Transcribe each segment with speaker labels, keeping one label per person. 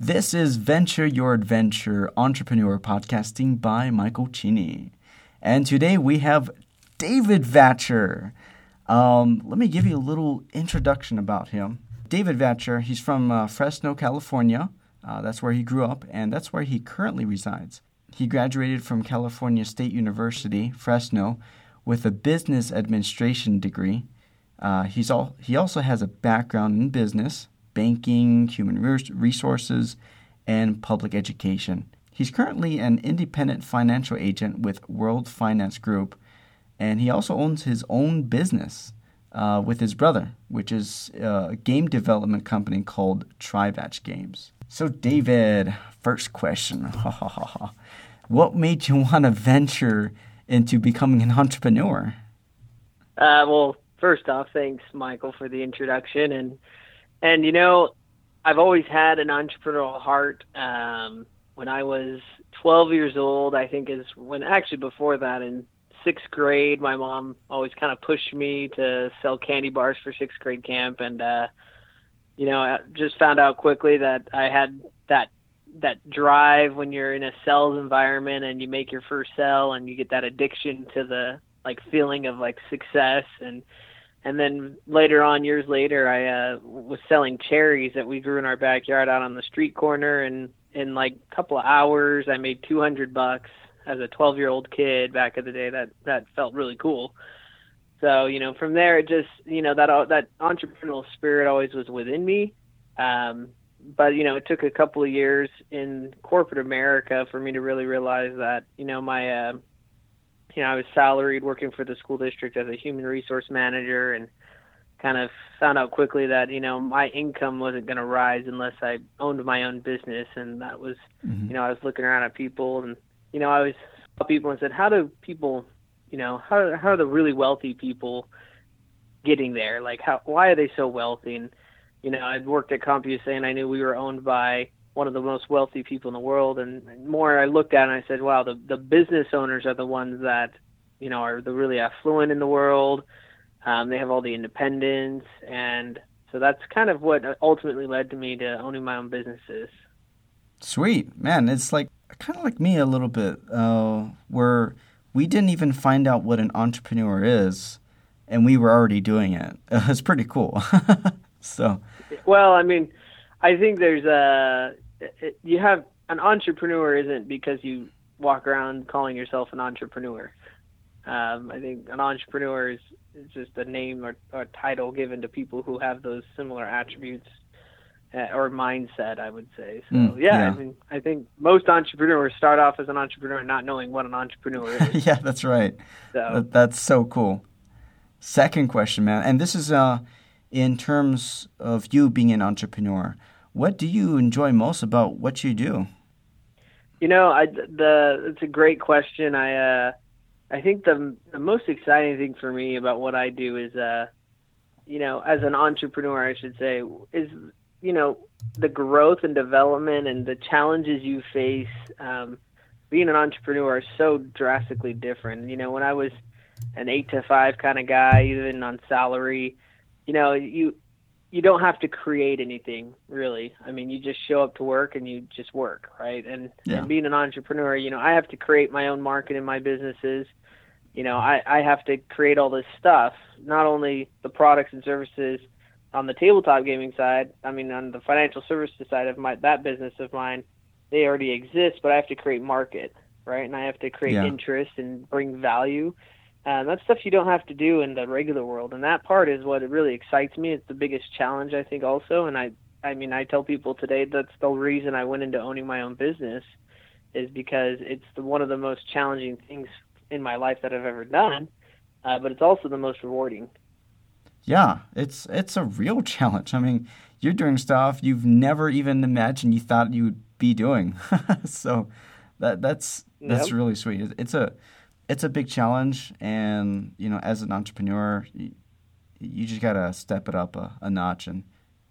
Speaker 1: This is Venture Your Adventure Entrepreneur Podcasting by Michael Cheney. And today we have David Vatcher. Um, let me give you a little introduction about him. David Vatcher, he's from uh, Fresno, California. Uh, that's where he grew up, and that's where he currently resides. He graduated from California State University, Fresno, with a business administration degree. Uh, he's all, he also has a background in business, banking, human resources, and public education. He's currently an independent financial agent with World Finance Group, and he also owns his own business uh, with his brother, which is a game development company called Trivatch Games. So, David, first question. what made you want to venture into becoming an entrepreneur?
Speaker 2: Uh, well, first off, thanks, Michael, for the introduction. And and you know, I've always had an entrepreneurial heart. Um, when I was 12 years old, I think is when actually before that in sixth grade, my mom always kind of pushed me to sell candy bars for sixth grade camp, and uh, you know, I just found out quickly that I had that that drive when you're in a sales environment and you make your first sell and you get that addiction to the like feeling of like success and and then later on years later i uh was selling cherries that we grew in our backyard out on the street corner. And in like a couple of hours i made 200 bucks as a 12 year old kid back in the day. That that felt really cool. So you know from there it just you know that that entrepreneurial spirit always was within me. Um but you know it took a couple of years in corporate america for me to really realize that you know my uh you know, I was salaried working for the school district as a human resource manager and kind of found out quickly that, you know, my income wasn't going to rise unless I owned my own business. And that was, mm-hmm. you know, I was looking around at people and, you know, I was saw people and said, how do people, you know, how, how are the really wealthy people getting there? Like, how, why are they so wealthy? And, you know, I'd worked at CompUSA and I knew we were owned by one of the most wealthy people in the world. And more I looked at it and I said, wow, the, the business owners are the ones that, you know, are the really affluent in the world. Um, they have all the independence. And so that's kind of what ultimately led to me to owning my own businesses.
Speaker 1: Sweet. Man, it's like kind of like me a little bit, uh, where we didn't even find out what an entrepreneur is and we were already doing it. It's pretty cool. so,
Speaker 2: well, I mean, I think there's a it, you have an entrepreneur isn't because you walk around calling yourself an entrepreneur. Um, I think an entrepreneur is, is just a name or, or title given to people who have those similar attributes uh, or mindset, I would say. So mm, yeah, yeah, I mean, I think most entrepreneurs start off as an entrepreneur not knowing what an entrepreneur
Speaker 1: is. yeah, that's right. So. That, that's so cool. Second question, man, and this is uh, in terms of you being an entrepreneur. What do you enjoy most about what you do?
Speaker 2: You know, I the it's a great question. I uh, I think the the most exciting thing for me about what I do is uh, you know, as an entrepreneur, I should say, is you know the growth and development and the challenges you face. Um, being an entrepreneur are so drastically different. You know, when I was an eight to five kind of guy, even on salary, you know, you you don't have to create anything really. I mean, you just show up to work and you just work, right? And, yeah. and being an entrepreneur, you know, I have to create my own market in my businesses. You know, I, I have to create all this stuff, not only the products and services on the tabletop gaming side. I mean, on the financial services side of my that business of mine, they already exist, but I have to create market, right? And I have to create yeah. interest and bring value uh, that's stuff you don't have to do in the regular world, and that part is what really excites me. It's the biggest challenge, I think, also. And I, I mean, I tell people today that's the reason I went into owning my own business, is because it's the, one of the most challenging things in my life that I've ever done, uh, but it's also the most rewarding.
Speaker 1: Yeah, it's it's a real challenge. I mean, you're doing stuff you've never even imagined you thought you would be doing. so that that's that's yep. really sweet. It's a it's a big challenge, and you know, as an entrepreneur, you, you just gotta step it up a, a notch, and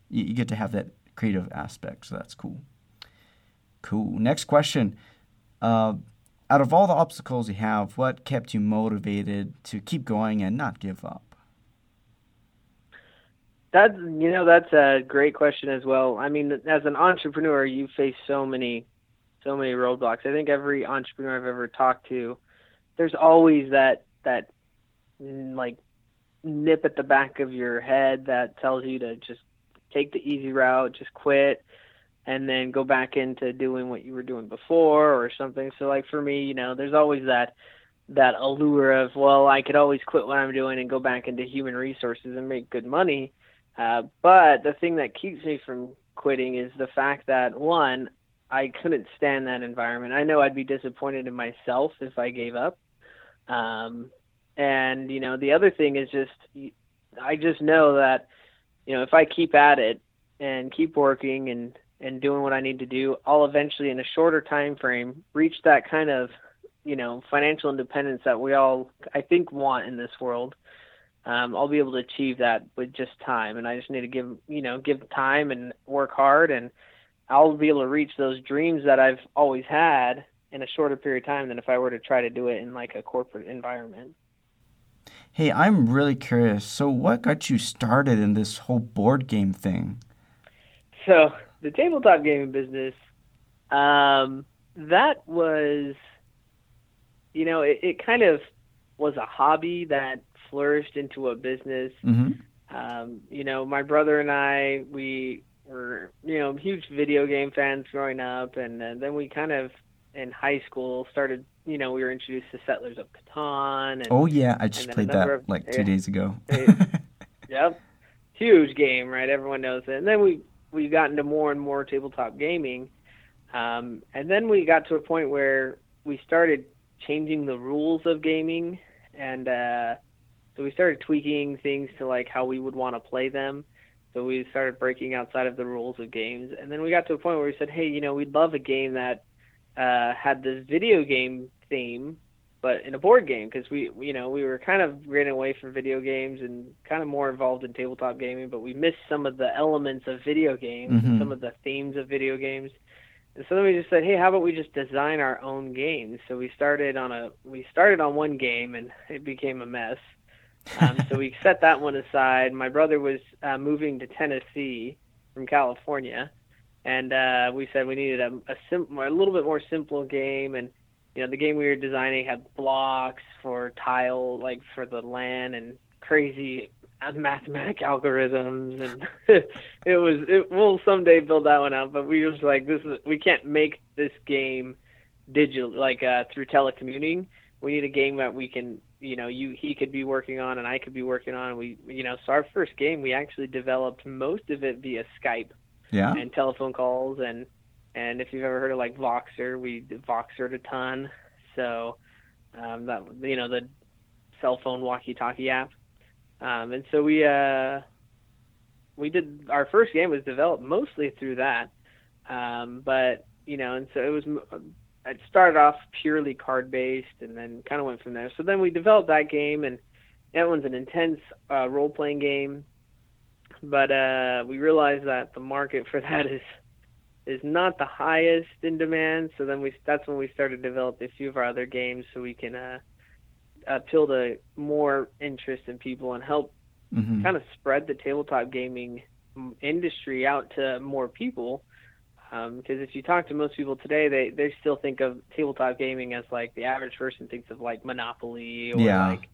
Speaker 1: you, you, get to have that creative aspect. So that's cool. Cool. Next question. Uh, out of all the obstacles you have, what kept you motivated to keep going and not give up?
Speaker 2: That's you know that's a great question as well. I mean, as an entrepreneur, you face so many, so many roadblocks. I think every entrepreneur I've ever talked to, there's always that that mm, like nip at the back of your head that tells you to just take the easy route, just quit, and then go back into doing what you were doing before or something. So like for me, you know, there's always that that allure of well, I could always quit what I'm doing and go back into human resources and make good money uh, but the thing that keeps me from quitting is the fact that one, I couldn't stand that environment. I know I'd be disappointed in myself if I gave up. Um, and you know, the other thing is just I just know that you know if I keep at it and keep working and and doing what I need to do, I'll eventually in a shorter time frame reach that kind of you know financial independence that we all I think want in this world um, I'll be able to achieve that with just time. And I just need to give, you know, give time and work hard, and I'll be able to reach those dreams that I've always had in a shorter period of time than if I were to try to do it in like a corporate environment.
Speaker 1: Hey, I'm really curious. So, what got you started in this whole board game thing?
Speaker 2: So, the tabletop gaming business, um, that was, you know, it, it kind of was a hobby that flourished into a business.
Speaker 1: Mm-hmm.
Speaker 2: Um, you know, my brother and I, we were, you know, huge video game fans growing up, and, and then we kind of in high school started. You know, we were introduced to Settlers of Catan. And,
Speaker 1: oh yeah, I just played that of, like two days ago.
Speaker 2: yep, huge game, right? Everyone knows it. And then we we got into more and more tabletop gaming, um, and then we got to a point where we started changing the rules of gaming, and uh, so we started tweaking things to like how we would want to play them. So we started breaking outside of the rules of games, and then we got to a point where we said, "Hey, you know, we'd love a game that uh, had this video game theme, but in a board game because we, you know, we were kind of getting away from video games and kind of more involved in tabletop gaming, but we missed some of the elements of video games,
Speaker 1: mm-hmm.
Speaker 2: some of the themes of video games." And so then we just said, "Hey, how about we just design our own games?" So we started on a we started on one game, and it became a mess. Um, so we set that one aside. My brother was uh, moving to Tennessee from California, and uh, we said we needed a a, sim- a little bit more simple game. And you know, the game we were designing had blocks for tile, like for the land, and crazy mathematic algorithms, and it was. It, we'll someday build that one out, but we was like, this is we can't make this game digital, like uh, through telecommuting. We need a game that we can you know you he could be working on and I could be working on. We you know so our first game we actually developed most of it via Skype,
Speaker 1: yeah,
Speaker 2: and telephone calls and and if you've ever heard of like Voxer, we Voxered a ton. So um, that you know the cell phone walkie-talkie app, um, and so we uh we did our first game was developed mostly through that, um, but you know and so it was it started off purely card based and then kind of went from there. So then we developed that game, and that one's an intense uh, role playing game. But uh, we realized that the market for that is is not the highest in demand. So then we that's when we started developing a few of our other games so we can uh, appeal to more interest in people and help
Speaker 1: mm-hmm.
Speaker 2: kind of spread the tabletop gaming industry out to more people because um, if you talk to most people today, they they still think of tabletop gaming as like the average person thinks of like Monopoly or
Speaker 1: yeah.
Speaker 2: like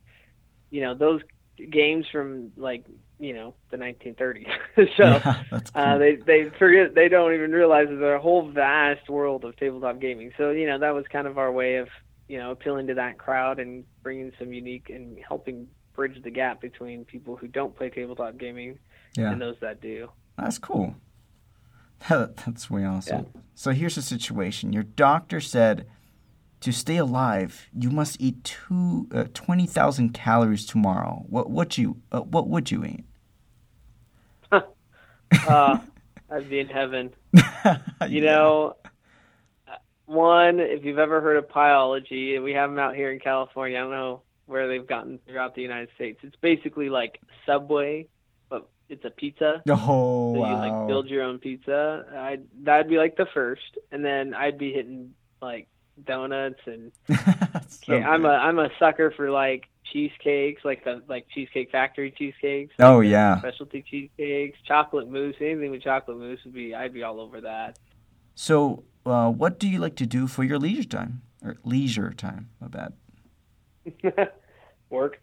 Speaker 2: you know those games from like you know the 1930s. so
Speaker 1: yeah,
Speaker 2: uh, they they forget they don't even realize that there's a whole vast world of tabletop gaming. So you know that was kind of our way of you know appealing to that crowd and bringing some unique and helping bridge the gap between people who don't play tabletop gaming
Speaker 1: yeah.
Speaker 2: and those that do.
Speaker 1: That's cool. That's way awesome.
Speaker 2: Yeah.
Speaker 1: So here's the situation. Your doctor said to stay alive, you must eat two uh, twenty thousand calories tomorrow. What would you uh, What would you eat?
Speaker 2: uh, I'd be in heaven. You know, one, if you've ever heard of Pieology, we have them out here in California. I don't know where they've gotten throughout the United States. It's basically like Subway but it's a pizza.
Speaker 1: Oh,
Speaker 2: so
Speaker 1: wow.
Speaker 2: you like build your own pizza. I that'd be like the first, and then I'd be hitting like donuts and
Speaker 1: so
Speaker 2: I'm a I'm a sucker for like cheesecakes, like the like Cheesecake Factory cheesecakes.
Speaker 1: Oh yeah.
Speaker 2: specialty cheesecakes, chocolate mousse, anything with chocolate mousse would be I'd be all over that.
Speaker 1: So, uh, what do you like to do for your leisure time or leisure time? My bad.
Speaker 2: Work.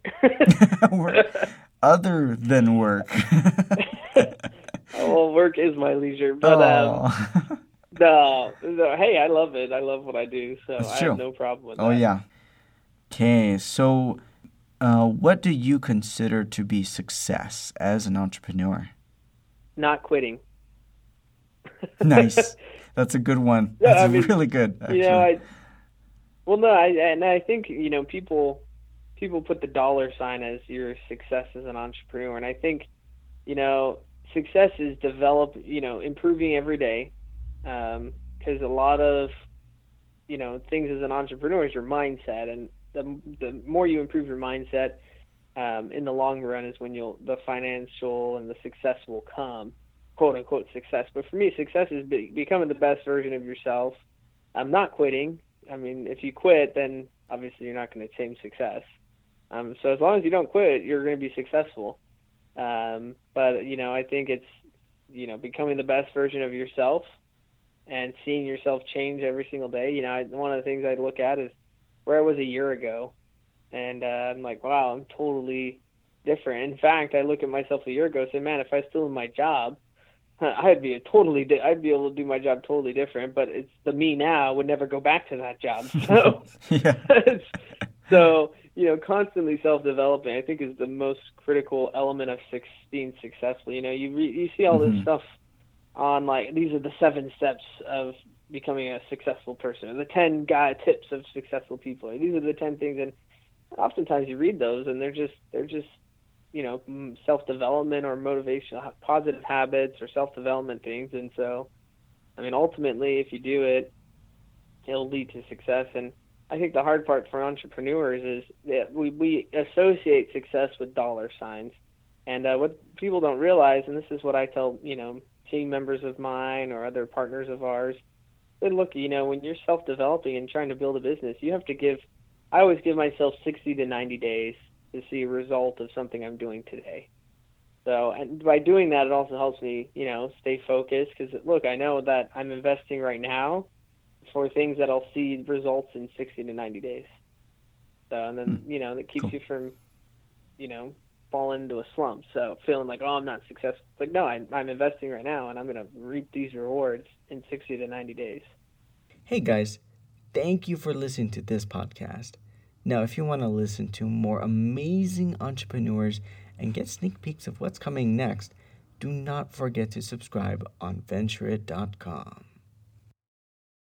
Speaker 1: work. Other than work.
Speaker 2: oh, well, work is my leisure, but um. No, no, hey, I love it. I love what I do, so
Speaker 1: That's
Speaker 2: I
Speaker 1: true.
Speaker 2: have no problem with
Speaker 1: oh
Speaker 2: that.
Speaker 1: Oh yeah. Okay, so uh, what do you consider to be success as an entrepreneur?
Speaker 2: Not quitting.
Speaker 1: Nice. That's a good one.
Speaker 2: Yeah,
Speaker 1: That's
Speaker 2: I mean,
Speaker 1: really good. Actually.
Speaker 2: You know, I well, no, I and I think you know people people put the dollar sign as your success as an entrepreneur, and I think you know success is develop you know improving every day because a lot of you know things as an entrepreneur is your mindset, and the the more you improve your mindset. Um, in the long run is when you'll the financial and the success will come quote unquote success. But for me, success is be- becoming the best version of yourself. I'm not quitting. I mean, if you quit, then obviously you're not going to attain success. Um, so as long as you don't quit, you're going to be successful. Um, but you know, I think it's you know becoming the best version of yourself and seeing yourself change every single day. You know, I, one of the things I look at is where I was a year ago, and uh, I'm like, wow, I'm totally different. In fact, I look at myself a year ago and say, man, if I was still in my job, I'd be a totally di- I'd be able to do my job totally different, but it's the me now would never go back to that job. So so, you know, constantly self-developing I think is the most critical element of six, being successful. You know, you re- you see all this stuff on like these are the seven steps of becoming a successful person, or the 10 guy tips of successful people. These are the 10 things and oftentimes you read those and they're just they're just you know self development or motivation positive habits or self development things. And so i mean ultimately if you do it it'll lead to success. And i think the hard part for entrepreneurs is that we we associate success with dollar signs. And uh, what people don't realize and this is what i tell you know team members of mine or other partners of ours they look you know when you're self developing and trying to build a business you have to give i always give myself 60 to 90 days to see a result of something I'm doing today. So, and by doing that, it also helps me, you know, stay focused. Because look, I know that I'm investing right now for things that I'll see results in 60 to 90 days. So, and then hmm. you know, that keeps
Speaker 1: Cool.
Speaker 2: you from, you know, falling into a slump. So, feeling like, oh, I'm not successful. It's like, no, I, I'm investing right now, and I'm going to reap these rewards in 60 to 90 days.
Speaker 1: Hey guys, thank you for listening to this podcast. Now, if you want to listen to more amazing entrepreneurs and get sneak peeks of what's coming next, do not forget to subscribe on venturit.com.